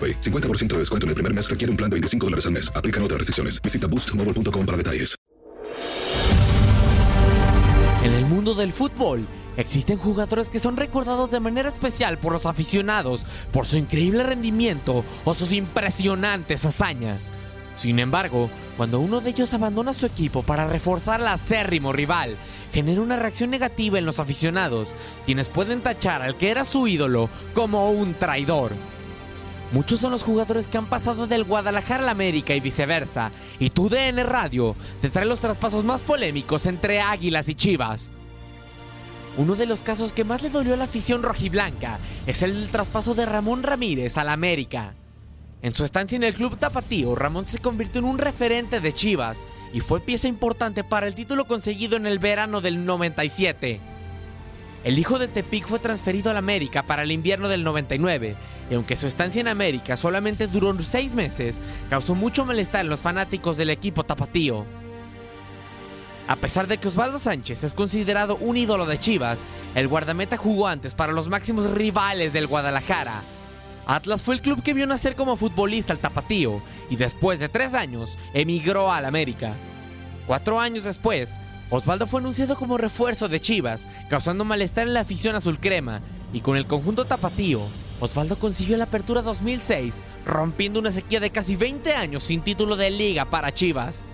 50% de descuento en el primer mes requiere un plan de 25 dólares al mes. Aplican otras restricciones. Visita boostmobile.com para detalles. En el mundo del fútbol, existen jugadores que son recordados de manera especial por los aficionados por su increíble rendimiento o sus impresionantes hazañas. Sin embargo, cuando uno de ellos abandona su equipo para reforzar al acérrimo rival, genera una reacción negativa en los aficionados, quienes pueden tachar al que era su ídolo como un traidor. Muchos son los jugadores que han pasado del Guadalajara al América y viceversa, y tu DN Radio te trae los traspasos más polémicos entre Águilas y Chivas. Uno de los casos que más le dolió a la afición rojiblanca es el del traspaso de Ramón Ramírez al América. En su estancia en el club tapatío, Ramón se convirtió en un referente de Chivas y fue pieza importante para el título conseguido en el verano del 97. El hijo de Tepic fue transferido al América para el invierno del 99, y aunque su estancia en América solamente duró seis meses, causó mucho malestar en los fanáticos del equipo tapatío. A pesar de que Osvaldo Sánchez es considerado un ídolo de Chivas, el guardameta jugó antes para los máximos rivales del Guadalajara. Atlas fue el club que vio nacer como futbolista al tapatío y después de tres años emigró al América. Cuatro años después, Osvaldo fue anunciado como refuerzo de Chivas, causando malestar en la afición azul crema, y con el conjunto tapatío, Osvaldo consiguió la apertura 2006, rompiendo una sequía de casi 20 años sin título de liga para Chivas.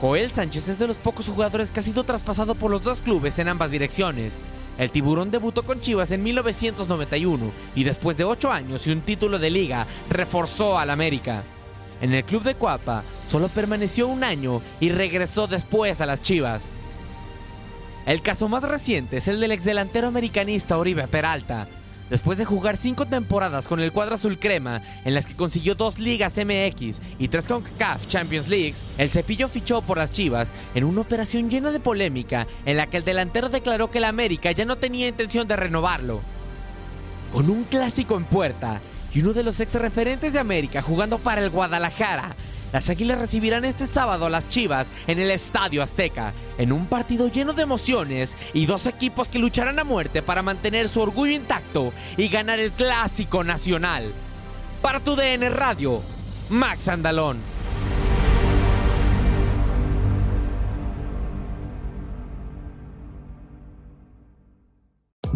Joel Sánchez es de los pocos jugadores que ha sido traspasado por los dos clubes en ambas direcciones. El tiburón debutó con Chivas en 1991 y después de 8 años y un título de liga, reforzó al América. En el club de Cuapa solo permaneció un año y regresó después a las Chivas. El caso más reciente es el del exdelantero americanista Oribe Peralta. Después de jugar cinco temporadas con el cuadro azul crema, en las que consiguió dos ligas MX y tres CONCACAF Champions Leagues, el cepillo fichó por las Chivas en una operación llena de polémica en la que el delantero declaró que el América ya no tenía intención de renovarlo. Con un clásico en puerta, y uno de los ex referentes de América jugando para el Guadalajara. Las Águilas recibirán este sábado a las Chivas en el Estadio Azteca, en un partido lleno de emociones y dos equipos que lucharán a muerte para mantener su orgullo intacto y ganar el clásico nacional. Para tu DN Radio, Max Andalón.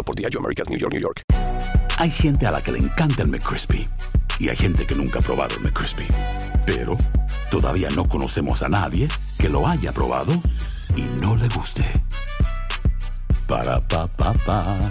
2020. Importado por Diageo Americas, New York, New York. Hay gente a la que le encanta el McCrispy y hay gente que nunca ha probado el McCrispy. Pero todavía no conocemos a nadie que lo haya probado y no le guste. Para pa pa pa.